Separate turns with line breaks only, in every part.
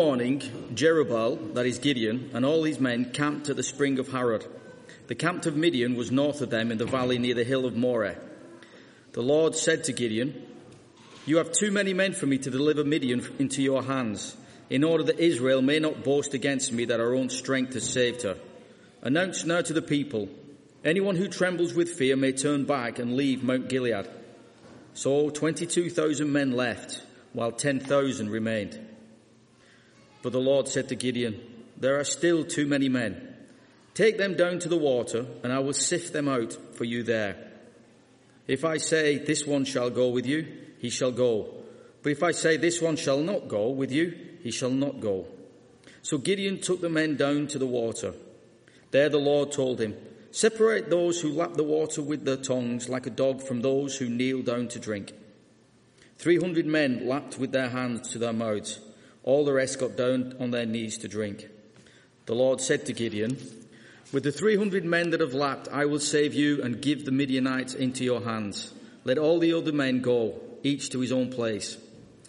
morning, Jerubbaal, that is Gideon, and all his men camped at the spring of Harod. The camp of Midian was north of them in the valley near the hill of Moreh. The Lord said to Gideon, You have too many men for me to deliver Midian into your hands, in order that Israel may not boast against me that our own strength has saved her. Announce now to the people, anyone who trembles with fear may turn back and leave Mount Gilead. So 22,000 men left, while 10,000 remained. But the Lord said to Gideon, There are still too many men. Take them down to the water, and I will sift them out for you there. If I say, This one shall go with you, he shall go. But if I say, This one shall not go with you, he shall not go. So Gideon took the men down to the water. There the Lord told him, Separate those who lap the water with their tongues like a dog from those who kneel down to drink. Three hundred men lapped with their hands to their mouths. All the rest got down on their knees to drink. The Lord said to Gideon, With the 300 men that have lapped, I will save you and give the Midianites into your hands. Let all the other men go, each to his own place.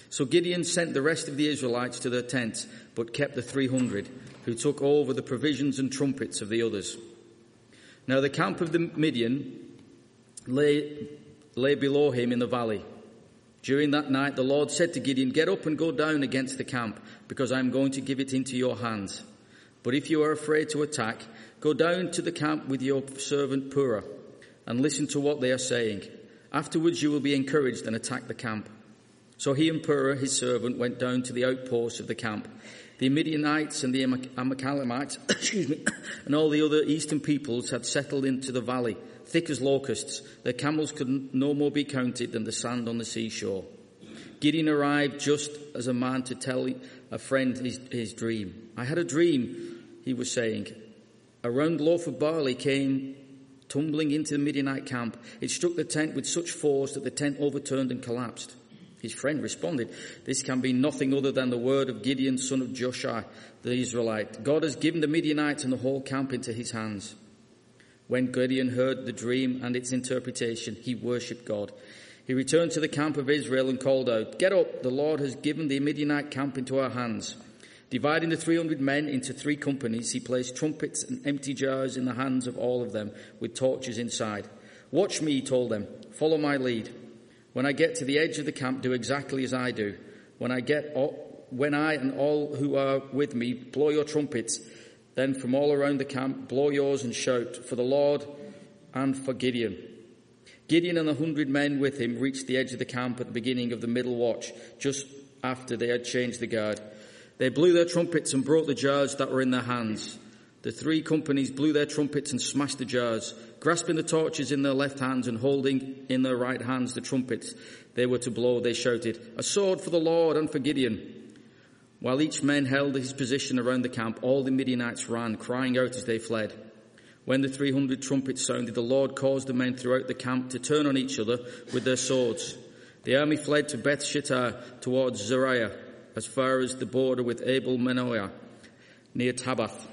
So Gideon sent the rest of the Israelites to their tents, but kept the 300, who took over the provisions and trumpets of the others. Now the camp of the Midian lay, lay below him in the valley. During that night, the Lord said to Gideon, Get up and go down against the camp, because I am going to give it into your hands. But if you are afraid to attack, go down to the camp with your servant Purah, and listen to what they are saying. Afterwards you will be encouraged and attack the camp. So he and Purah, his servant, went down to the outposts of the camp. The Midianites and the Amalekites, excuse me, and all the other eastern peoples had settled into the valley thick as locusts. Their camels could no more be counted than the sand on the seashore. Gideon arrived just as a man to tell a friend his, his dream. I had a dream, he was saying. A round loaf of barley came tumbling into the Midianite camp. It struck the tent with such force that the tent overturned and collapsed. His friend responded, This can be nothing other than the word of Gideon, son of Joash, the Israelite. God has given the Midianites and the whole camp into his hands. When Gideon heard the dream and its interpretation, he worshipped God. He returned to the camp of Israel and called out, Get up, the Lord has given the Midianite camp into our hands. Dividing the 300 men into three companies, he placed trumpets and empty jars in the hands of all of them with torches inside. Watch me, he told them. Follow my lead. When I get to the edge of the camp, do exactly as I do. When I get, when I and all who are with me blow your trumpets, then from all around the camp, blow yours and shout for the Lord and for Gideon. Gideon and the hundred men with him reached the edge of the camp at the beginning of the middle watch, just after they had changed the guard. They blew their trumpets and brought the jars that were in their hands. The three companies blew their trumpets and smashed the jars, grasping the torches in their left hands and holding in their right hands the trumpets they were to blow. They shouted, "A sword for the Lord and for Gideon!" While each man held his position around the camp, all the Midianites ran, crying out as they fled. When the 300 trumpets sounded, the Lord caused the men throughout the camp to turn on each other with their swords. The army fled to Beth Shittah towards Zererah, as far as the border with Abel Meholah, near Tabbath.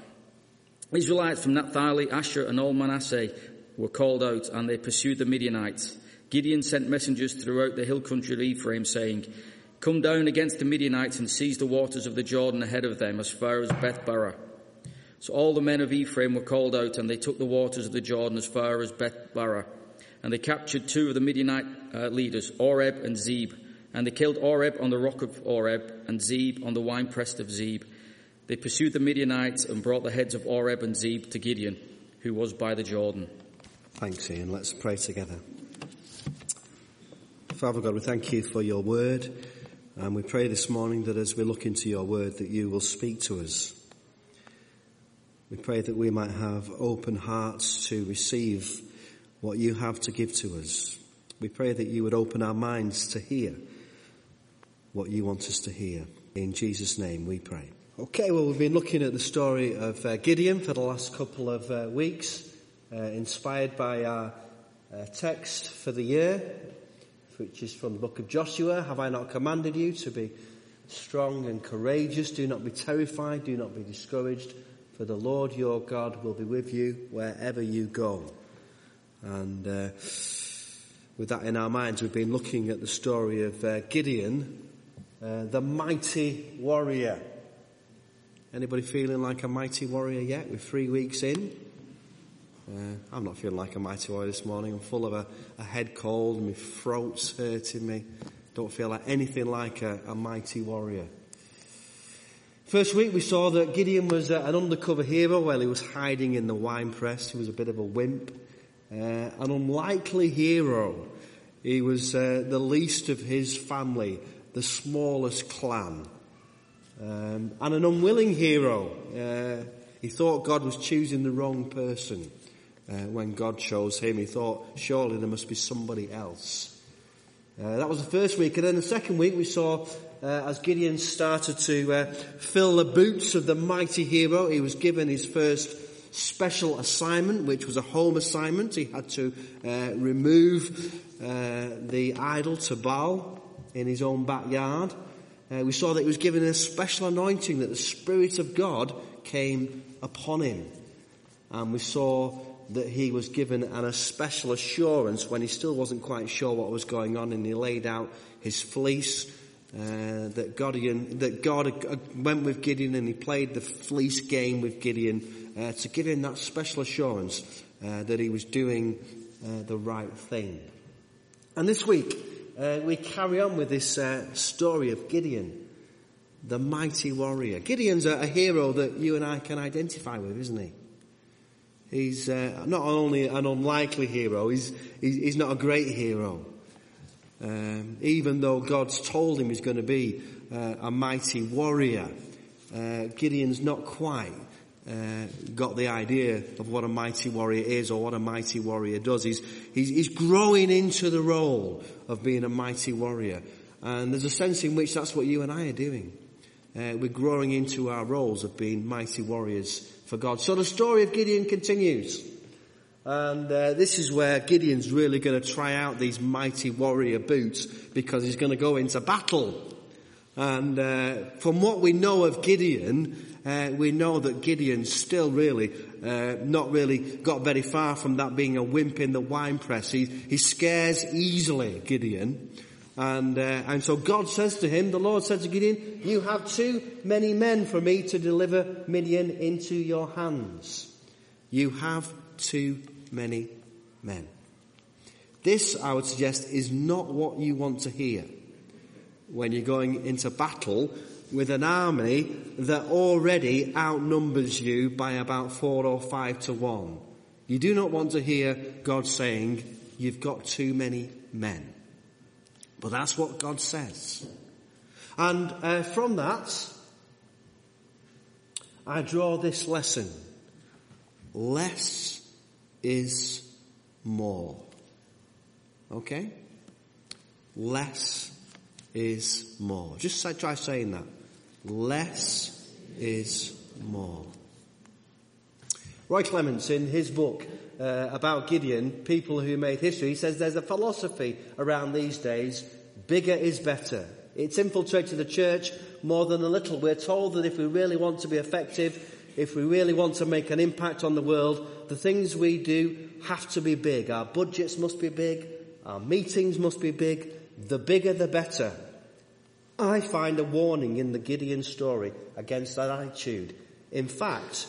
Israelites from Naphtali, Asher, and all Manasseh were called out, and they pursued the Midianites. Gideon sent messengers throughout the hill country of Ephraim, saying, Come down against the Midianites and seize the waters of the Jordan ahead of them as far as Beth-barah. So all the men of Ephraim were called out and they took the waters of the Jordan as far as Beth-barah. And they captured two of the Midianite uh, leaders, Oreb and Zeb. And they killed Oreb on the rock of Oreb and Zeb on the winepress of Zeb. They pursued the Midianites and brought the heads of Oreb and Zeb to Gideon, who was by the Jordan.
Thanks, Ian. Let's pray together. Father God, we thank you for your word. And we pray this morning that as we look into your word, that you will speak to us. We pray that we might have open hearts to receive what you have to give to us. We pray that you would open our minds to hear what you want us to hear. In Jesus' name we pray. Okay, well, we've been looking at the story of uh, Gideon for the last couple of uh, weeks, uh, inspired by our uh, text for the year, which is from the book of Joshua. Have I not commanded you to be strong and courageous? Do not be terrified. Do not be discouraged. For the Lord your God will be with you wherever you go. And uh, with that in our minds, we've been looking at the story of uh, Gideon, uh, the mighty warrior. Anybody feeling like a mighty warrior yet? We're three weeks in. Uh, I'm not feeling like a mighty warrior this morning. I'm full of a, a head cold, my throat's hurting me. Don't feel like anything like a, a mighty warrior. First week we saw that Gideon was uh, an undercover hero while he was hiding in the wine press. He was a bit of a wimp, uh, an unlikely hero. He was uh, the least of his family, the smallest clan, um, and an unwilling hero. Uh, he thought God was choosing the wrong person uh, when God chose him. He thought surely there must be somebody else. Uh, that was the first week, and then the second week we saw uh, as Gideon started to uh, fill the boots of the mighty hero, he was given his first special assignment, which was a home assignment. He had to uh, remove uh, the idol to Baal in his own backyard. Uh, we saw that he was given a special anointing, that the Spirit of God came upon him. And we saw that he was given an, a special assurance when he still wasn't quite sure what was going on and he laid out his fleece uh, that, Gideon, that God went with Gideon and he played the fleece game with Gideon uh, to give him that special assurance uh, that he was doing uh, the right thing. And this week, uh, we carry on with this uh, story of Gideon, the mighty warrior. Gideon's a, a, hero that you and I can identify with, isn't he? He's not only an unlikely hero, he's, he's not a great hero. Um, even though God's told him he's going to be uh, a mighty warrior, uh, Gideon's not quite uh, got the idea of what a mighty warrior is or what a mighty warrior does. He's, he's, he's growing into the role of being a mighty warrior. And there's a sense in which that's what you and I are doing. Uh, we're growing into our roles of being mighty warriors for God. So the story of Gideon continues. And uh, this is where Gideon's really going to try out these mighty warrior boots because he's going to go into battle. And uh, from what we know of Gideon, uh, we know that Gideon's still really uh, not really got very far from that being a wimp in the wine press. He, he scares easily, Gideon. And, uh, and so God says to him, the Lord said to Gideon, you have too many men for me to deliver Midian into your hands. You have too many men. This, I would suggest, is not what you want to hear when you're going into battle with an army that already outnumbers you by about four or five to one. You do not want to hear God saying, you've got too many men. But that's what God says. And uh, from that, I draw this lesson. Less is more. Okay? Less is more. Just try saying that. Less is more. Roy Clements, in his book uh, about Gideon, People Who Made History, he says there's a philosophy around these days bigger is better. It's infiltrated the church more than a little. We're told that if we really want to be effective, if we really want to make an impact on the world, the things we do have to be big. Our budgets must be big. Our meetings must be big. The bigger the better. I find a warning in the Gideon story against that attitude. In fact,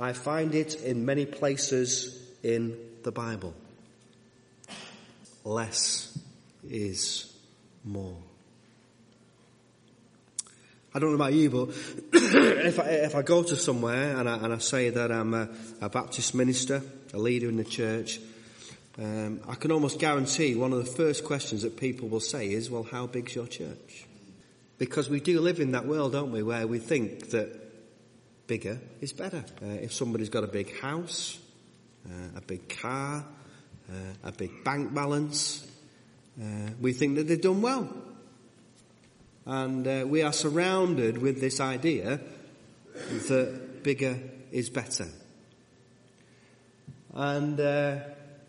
I find it in many places in the Bible. Less is more. I don't know about you, but if I, if I go to somewhere and I, and I say that I'm a, a, Baptist minister, a leader in the church, um, I can almost guarantee one of the first questions that people will say is, well, how big's your church? Because we do live in that world, don't we, where we think that bigger is better. Uh, if somebody's got a big house, uh, a big car, uh, a big bank balance, uh, we think that they've done well. And uh, we are surrounded with this idea that bigger is better. And uh,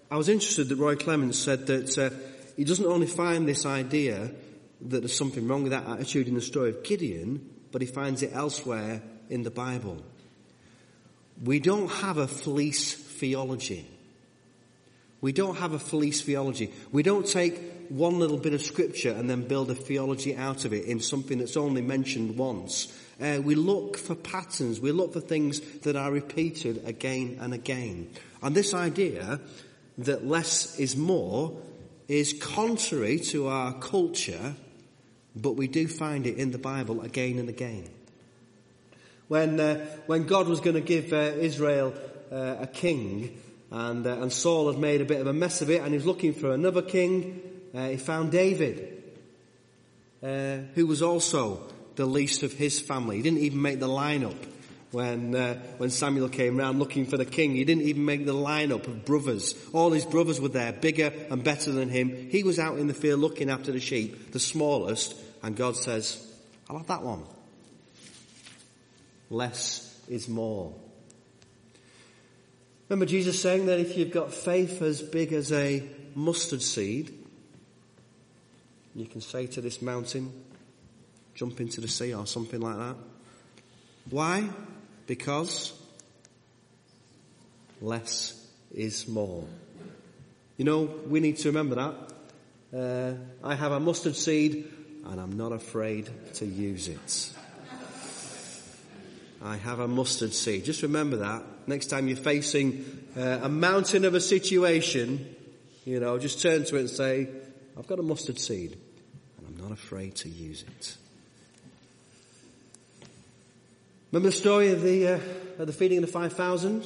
I was interested that Roy Clements said that he doesn't only find this idea that there's something wrong with that attitude in the story of Gideon, but he finds it elsewhere in the Bible. We don't have a fleece theology. We don't have a fleece theology. We don't take one little bit of scripture and then build a theology out of it in something that's only mentioned once Uh, we look for patterns. We look for things that are repeated again and again. And this idea that less is more is contrary to our culture, but we do find it in the Bible again and again. When, uh, when God was going to give uh, Israel uh, a king, and, uh, and Saul had made a bit of a mess of it, and he was looking for another king, uh, he found David, uh, who was also the least of his family. He didn't even make the lineup when when Samuel came round looking for the king. He didn't even make the lineup of brothers. All his brothers were there, bigger and better than him. He was out in the field looking after the sheep, the smallest, and God says, "I'll have that one." Less is more. Remember Jesus saying that if you've got faith as big as a mustard seed, you can say to this mountain, jump into the sea or something like that. Why? Because less is more. You know, we need to remember that. Uh, I have a mustard seed and I'm not afraid to use it. I have a mustard seed. Just remember that. Next time you're facing uh, a mountain of a situation, you know, just turn to it and say, I've got a mustard seed and I'm not afraid to use it. Remember the story of the, uh, of the feeding of the 5,000?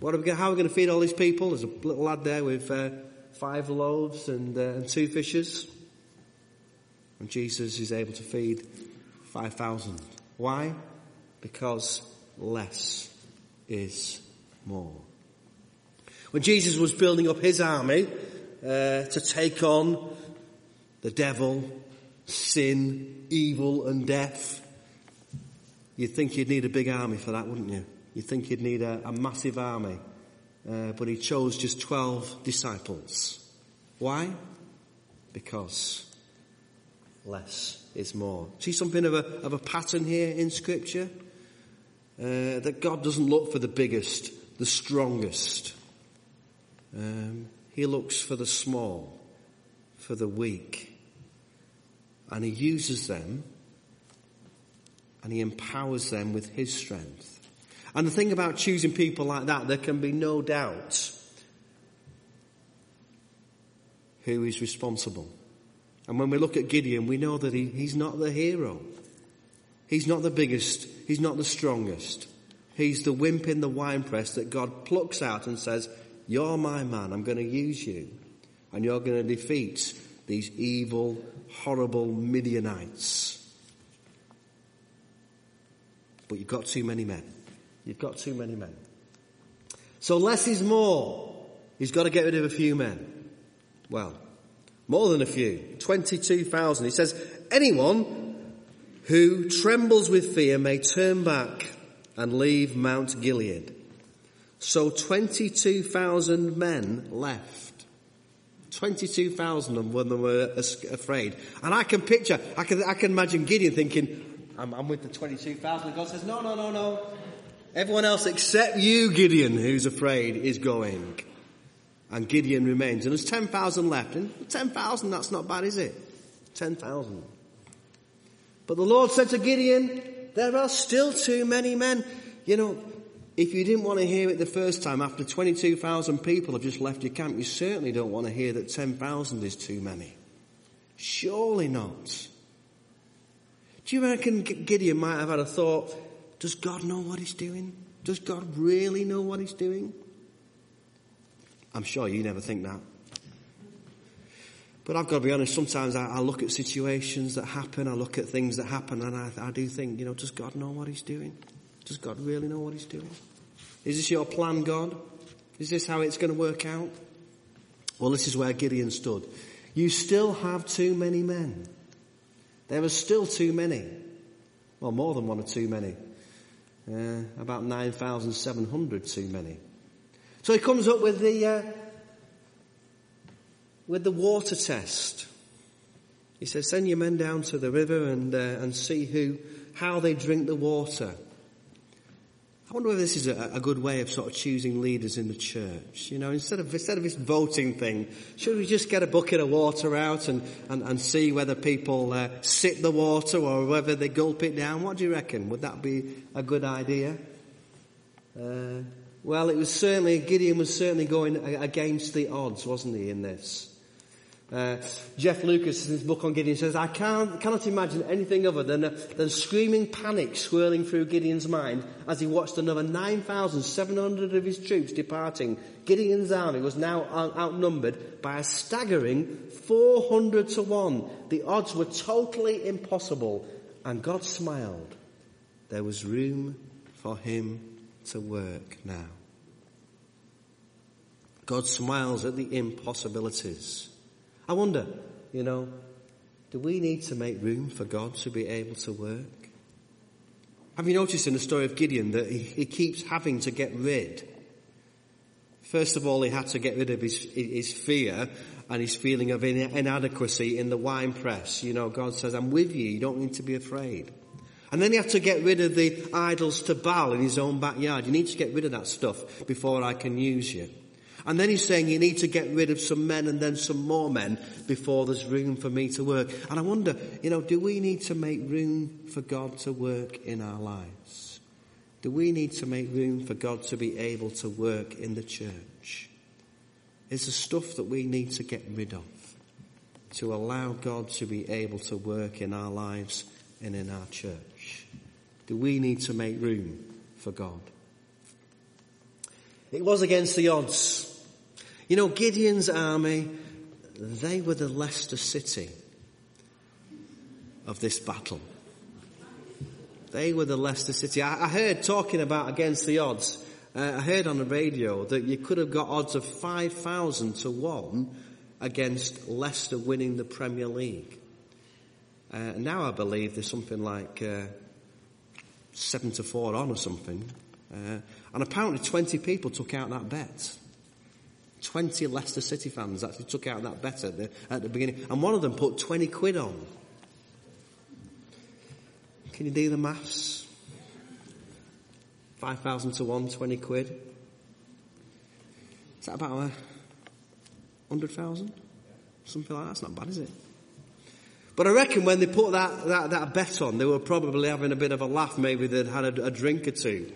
What are we, how are we going to feed all these people? There's a little lad there with uh, five loaves and, uh, and two fishes. And Jesus is able to feed 5,000. Why? Because less is more. When Jesus was building up his army uh, to take on the devil, sin, evil and death, You'd think you'd need a big army for that, wouldn't you? You'd think you'd need a, a massive army. Uh, but he chose just 12 disciples. Why? Because less is more. See something of a, of a pattern here in scripture? Uh, that God doesn't look for the biggest, the strongest. Um, he looks for the small, for the weak. And he uses them and he empowers them with his strength. And the thing about choosing people like that, there can be no doubt who is responsible. And when we look at Gideon, we know that he, he's not the hero. He's not the biggest. He's not the strongest. He's the wimp in the winepress that God plucks out and says, you're my man. I'm going to use you. And you're going to defeat these evil, horrible Midianites. But you've got too many men. You've got too many men. So less is more. He's got to get rid of a few men. Well, more than a few. 22,000. He says, anyone who trembles with fear may turn back and leave Mount Gilead. So 22,000 men left. 22,000 of them were afraid. And I can picture, I can, I can imagine Gideon thinking, I'm, I'm with the 22,000. And God says, no, no, no, no. Everyone else except you, Gideon, who's afraid, is going. And Gideon remains. And there's 10,000 left. And 10,000, that's not bad, is it? 10,000. But the Lord said to Gideon, there are still too many men. You know, if you didn't want to hear it the first time, after 22,000 people have just left your camp, you certainly don't want to hear that 10,000 is too many. Surely not. Do you reckon Gideon might have had a thought, does God know what he's doing? Does God really know what he's doing? I'm sure you never think that. But I've got to be honest, sometimes I, I look at situations that happen, I look at things that happen, and I, I do think, you know, does God know what he's doing? Does God really know what he's doing? Is this your plan, God? Is this how it's going to work out? Well, this is where Gideon stood. You still have too many men. There are still too many. Well, more than one or too many. Uh, about 9,700 too many. So he comes up with the, uh, with the water test. He says, send your men down to the river and, uh, and see who, how they drink the water. I wonder whether this is a, a, good way of sort of choosing leaders in the church. You know, instead of instead of this voting thing, should we just get a bucket of water out and, and, and see whether people uh, sip the water or whether they gulp it down? What do you reckon? Would that be a good idea? Uh, well, it was certainly Gideon was certainly going against the odds, wasn't he? In this. Uh, Jeff Lucas, in his book on Gideon, says, I cannot imagine anything other than, a, than screaming panic swirling through Gideon's mind as he watched another 9,700 of his troops departing. Gideon's army was now outnumbered by a staggering 400 to 1. The odds were totally impossible, and God smiled. There was room for him to work now. God smiles at the impossibilities. I wonder, you know, do we need to make room for God to be able to work? Have you noticed in the story of Gideon that he, he keeps having to get rid? First of all, he had to get rid of his, his fear and his feeling of inadequacy in the wine press. You know, God says, I'm with you. You don't need to be afraid. And then he had to get rid of the idols to Baal in his own backyard. You need to get rid of that stuff before I can use you. And then he's saying you need to get rid of some men and then some more men before there's room for me to work. And I wonder, you know, do we need to make room for God to work in our lives? Do we need to make room for God to be able to work in the church? Is the stuff that we need to get rid of to allow God to be able to work in our lives and in our church? Do we need to make room for God? It was against the odds. You know, Gideon's army, they were the Leicester City of this battle. They were the Leicester City. I, I heard talking about against the odds. Uh, I heard on the radio that you could have got odds of 5,000 to 1 against Leicester winning the Premier League. Uh, now I believe there's something like uh, 7 to 4 on or something. Uh, and apparently 20 people took out that bet. 20 Leicester City fans actually took out that bet at the, at the beginning, and one of them put 20 quid on. Can you do the maths? 5,000 to 1, 20 quid. Is that about a 100,000? Something like that. That's not bad, is it? But I reckon when they put that, that, that bet on, they were probably having a bit of a laugh. Maybe they'd had a, a drink or two.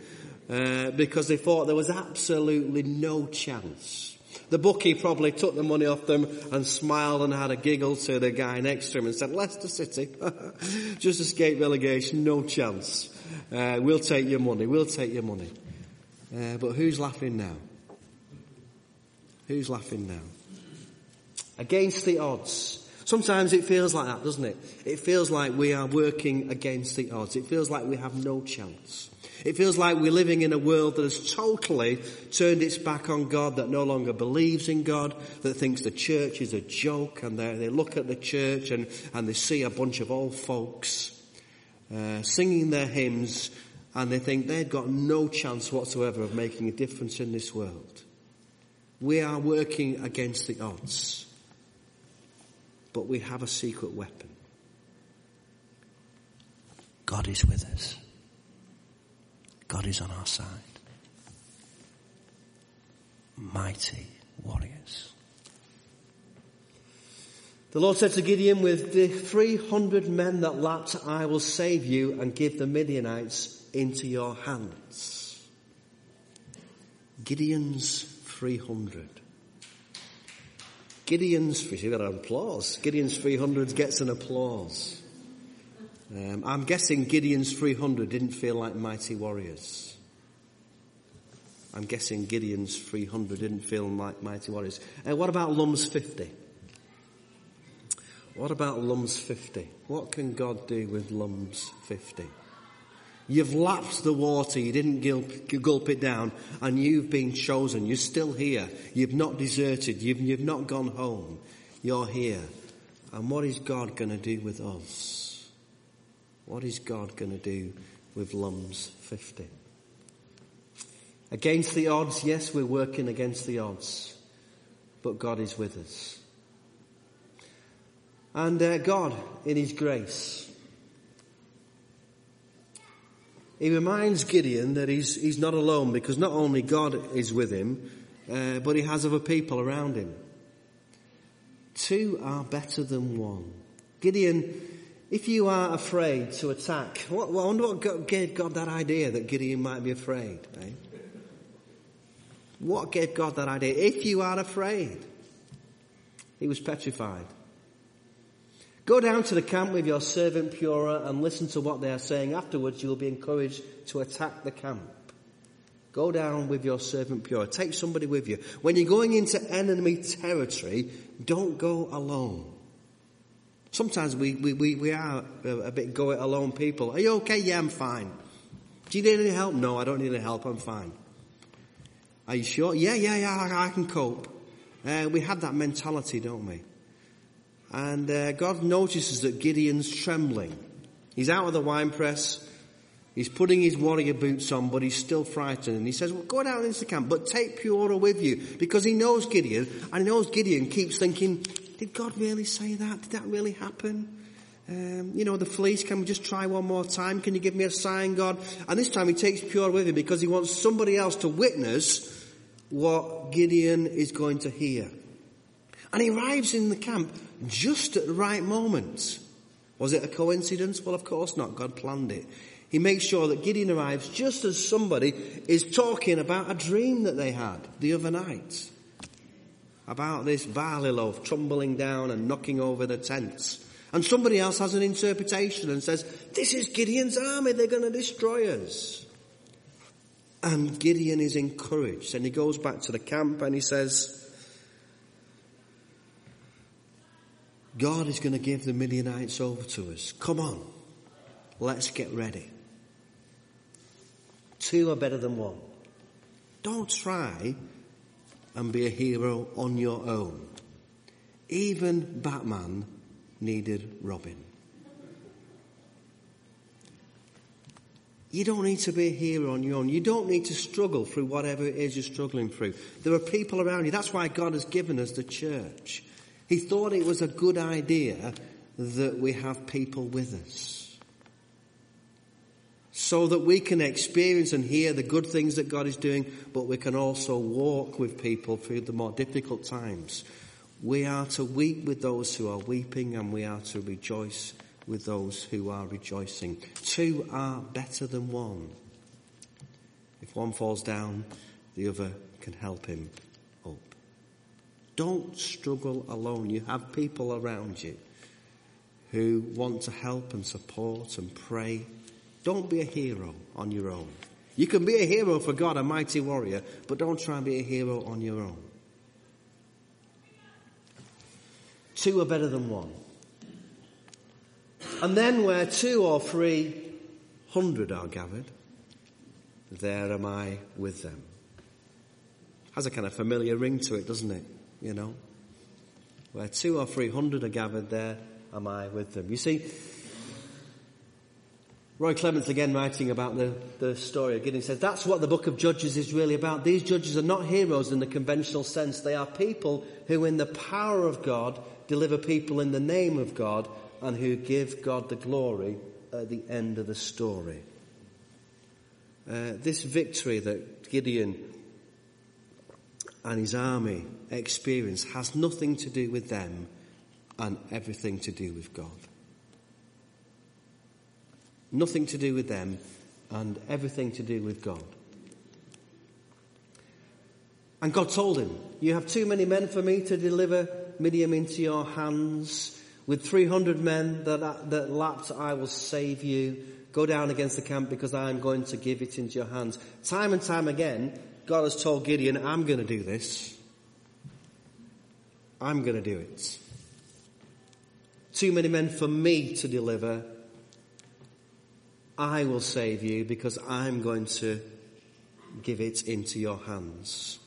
Uh, because they thought there was absolutely no chance the bookie probably took the money off them and smiled and had a giggle to the guy next to him and said, Leicester City, just escape relegation, no chance. Uh, we'll take your money, we'll take your money. Uh, but who's laughing now? Who's laughing now? Against the odds. Sometimes it feels like that, doesn't it? It feels like we are working against the odds. It feels like we have no chance. It feels like we're living in a world that has totally turned its back on God, that no longer believes in God, that thinks the church is a joke, and they look at the church and, and they see a bunch of old folks uh, singing their hymns, and they think they've got no chance whatsoever of making a difference in this world. We are working against the odds, but we have a secret weapon. God is with us. God is on our side. Mighty warriors. The Lord said to Gideon, with the 300 men that lapped, I will save you and give the Midianites into your hands. Gideon's 300. Gideon's, we see that applause. Gideon's 300 gets an applause. Um, I'm guessing Gideon's 300 didn't feel like mighty warriors. I'm guessing Gideon's 300 didn't feel like mighty warriors. Uh, what about Lum's 50? What about Lum's 50? What can God do with Lum's 50? You've lapped the water, you didn't gulp, gulp, it down, and you've been chosen. You're still here. You've not deserted. You've, you've not gone home. You're here. And what is God going to do with us? What is God going to do with Lum's 50? Against the odds, yes, we're working against the odds, but God is with us. And uh, God, in His grace, he reminds Gideon that he's, he's not alone because not only God is with him, uh, but he has other people around him. Two are better than one. Gideon, if you are afraid to attack, what, I wonder what gave God that idea that Gideon might be afraid. Eh? What gave God that idea? If you are afraid, he was petrified. Go down to the camp with your servant Purah and listen to what they are saying. Afterwards, you will be encouraged to attack the camp. Go down with your servant Purah. Take somebody with you. When you're going into enemy territory, don't go alone. Sometimes we, we, we, we are a, bit go it alone people. Are you okay? Yeah, I'm fine. Do you need any help? No, I don't need any help. I'm fine. Are you sure? Yeah, yeah, yeah, I, can cope. Uh, we have that mentality, don't we? And uh, God notices that Gideon's trembling. He's out of the wine press. He's putting his warrior boots on, but he's still frightened. And he says, well, go down into the camp, but take Purah with you. Because he knows Gideon, and he knows Gideon keeps thinking, did God really say that? Did that really happen? Um, you know, the fleece, can we just try one more time? Can you give me a sign, God? And this time he takes Purah with him because he wants somebody else to witness what Gideon is going to hear. And he arrives in the camp just at the right moment. Was it a coincidence? Well, of course not. God planned it. He makes sure that Gideon arrives just as somebody is talking about a dream that they had the other night. About this barley loaf tumbling down and knocking over the tents. And somebody else has an interpretation and says, this is Gideon's army, they're going to destroy us. And Gideon is encouraged and he goes back to the camp and he says, God is going to give the Midianites over to us. Come on. Let's get ready. Two are better than one. Don't try and be a hero on your own. Even Batman needed Robin. You don't need to be a hero on your own. You don't need to struggle through whatever it is you're struggling through. There are people around you. That's why God has given us the church. He thought it was a good idea that we have people with us. So that we can experience and hear the good things that God is doing, but we can also walk with people through the more difficult times. We are to weep with those who are weeping and we are to rejoice with those who are rejoicing. Two are better than one. If one falls down, the other can help him up. don't struggle alone. You have people around you who want to help and support and pray. Don't be a hero on your own. You can be a hero for God, a mighty warrior, but don't try and be a hero on your own. Two are better than one. And then where two or three hundred are gathered, there am I with them. Has a kind of familiar ring to it, doesn't it? you know. Where two or three hundred are gathered, there am I with them. You see, Roy Clements again writing about the, the story of Gideon says, that's what the book of Judges is really about. These judges are not heroes in the conventional sense. They are people who in the power of God deliver people in the name of God and who give God the glory at the end of the story. Uh, this victory that Gideon and his army experience has nothing to do with them and everything to do with God. Nothing to do with them and everything to do with God. And God told him, you have too many men for me to deliver Midian into your hands. With 300 men that, that lapped, I will save you. Go down against the camp because I am going to give it into your hands. Time and time again, God has told Gideon, I'm going to do this. I'm going to do it. Too many men for me to deliver. I will save you because I'm going to give it into your hands.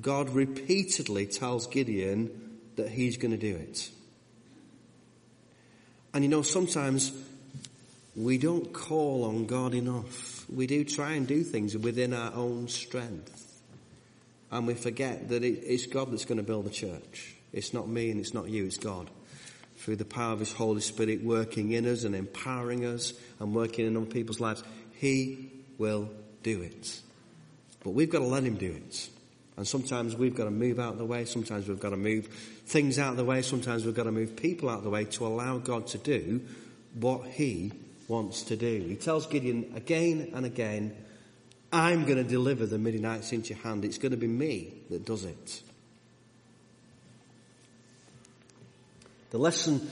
God repeatedly tells Gideon that he's going to do it. And you know, sometimes we don't call on God enough we do try and do things within our own strength. And we forget that it's God that's going to build the church. It's not me and it's not you, it's God. Through the power of His Holy Spirit working in us and empowering us and working in other people's lives, He will do it. But we've got to let Him do it. And sometimes we've got to move out of the way. Sometimes we've got to move things out of the way. Sometimes we've got to move people out of the way to allow God to do what He wants to do. He tells Gideon again and again, I'm going to deliver the Midianites into your hand. It's going to be me that does it. The lesson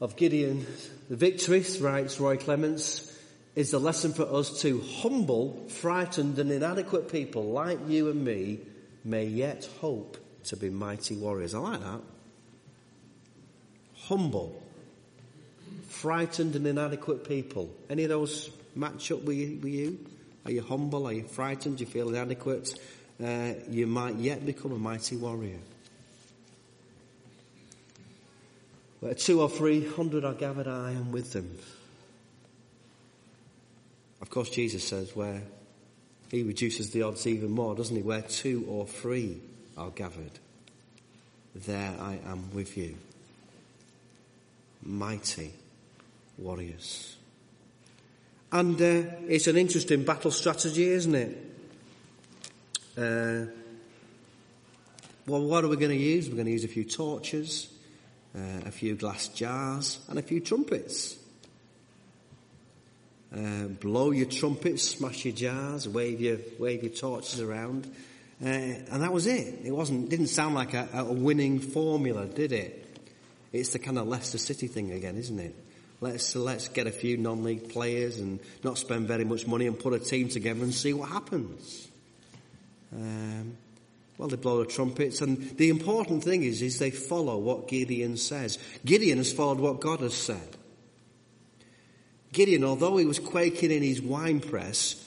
of Gideon, the victory, writes Roy Clements, is the lesson for us to humble, frightened and inadequate people like you and me may yet hope to be mighty warriors. I like that. Humble, frightened and inadequate people. Any of those match up with you? With you? Are you humble? Are you frightened? Do you feel inadequate? Uh, you might yet become a mighty warrior. Where two or three hundred are gathered, I am with them. Of course, Jesus says where he reduces the odds even more, doesn't he? Where two or three are gathered, there I am with you. Mighty warriors. And uh, it's an interesting battle strategy, isn't it? Uh, well, what are we going to use? We're going to use a few torches, uh, a few glass jars, and a few trumpets. Uh, blow your trumpets, smash your jars, wave your wave your torches around, uh, and that was it. It wasn't didn't sound like a, a winning formula, did it? It's the kind of Leicester City thing again, isn't it? Let's let's get a few non-league players and not spend very much money and put a team together and see what happens. Um, well, they blow the trumpets, and the important thing is, is they follow what Gideon says. Gideon has followed what God has said. Gideon, although he was quaking in his wine press,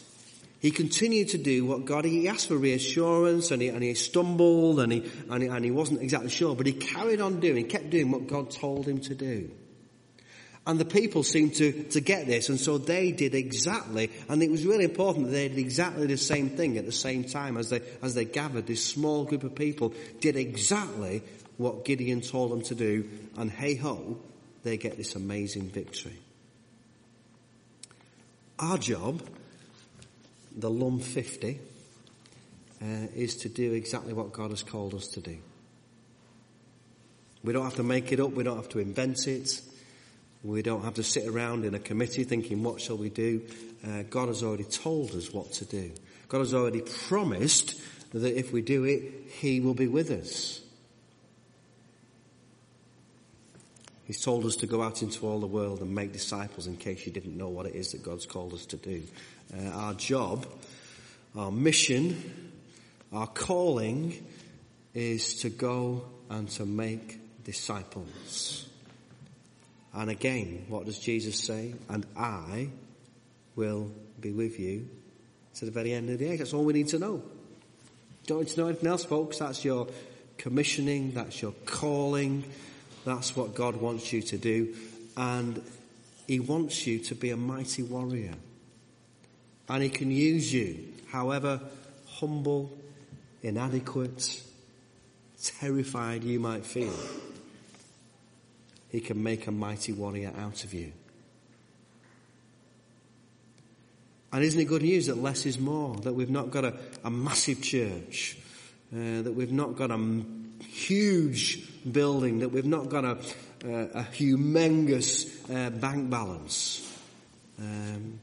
he continued to do what God, he asked for reassurance and he, and he stumbled and he, and he, and he wasn't exactly sure, but he carried on doing, he kept doing what God told him to do. And the people seemed to, to get this, and so they did exactly, and it was really important that they did exactly the same thing at the same time as they, as they gathered. This small group of people did exactly what Gideon told them to do, and hey ho, they get this amazing victory. Our job, the LUM 50, uh, is to do exactly what God has called us to do. We don't have to make it up, we don't have to invent it, we don't have to sit around in a committee thinking, what shall we do? Uh, God has already told us what to do. God has already promised that if we do it, He will be with us. He's told us to go out into all the world and make disciples in case you didn't know what it is that God's called us to do. Uh, our job, our mission, our calling is to go and to make disciples. And again, what does Jesus say? And I will be with you to the very end of the age. That's all we need to know. Don't need to know anything else, folks. That's your commissioning, that's your calling, that's what God wants you to do. And He wants you to be a mighty warrior. And He can use you, however humble, inadequate, terrified you might feel. He can make a mighty warrior out of you. And isn't it good news that less is more? That we've not got a, a massive church, uh, that we've not got a huge building, that we've not got a, a, a humongous uh, bank balance. Um,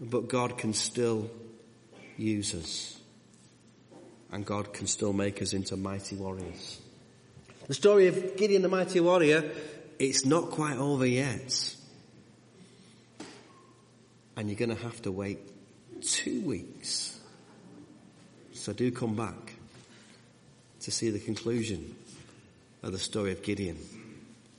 but God can still use us. And God can still make us into mighty warriors. The story of Gideon the mighty warrior, it's not quite over yet. And you're going to have to wait two weeks. So do come back to see the conclusion of the story of Gideon.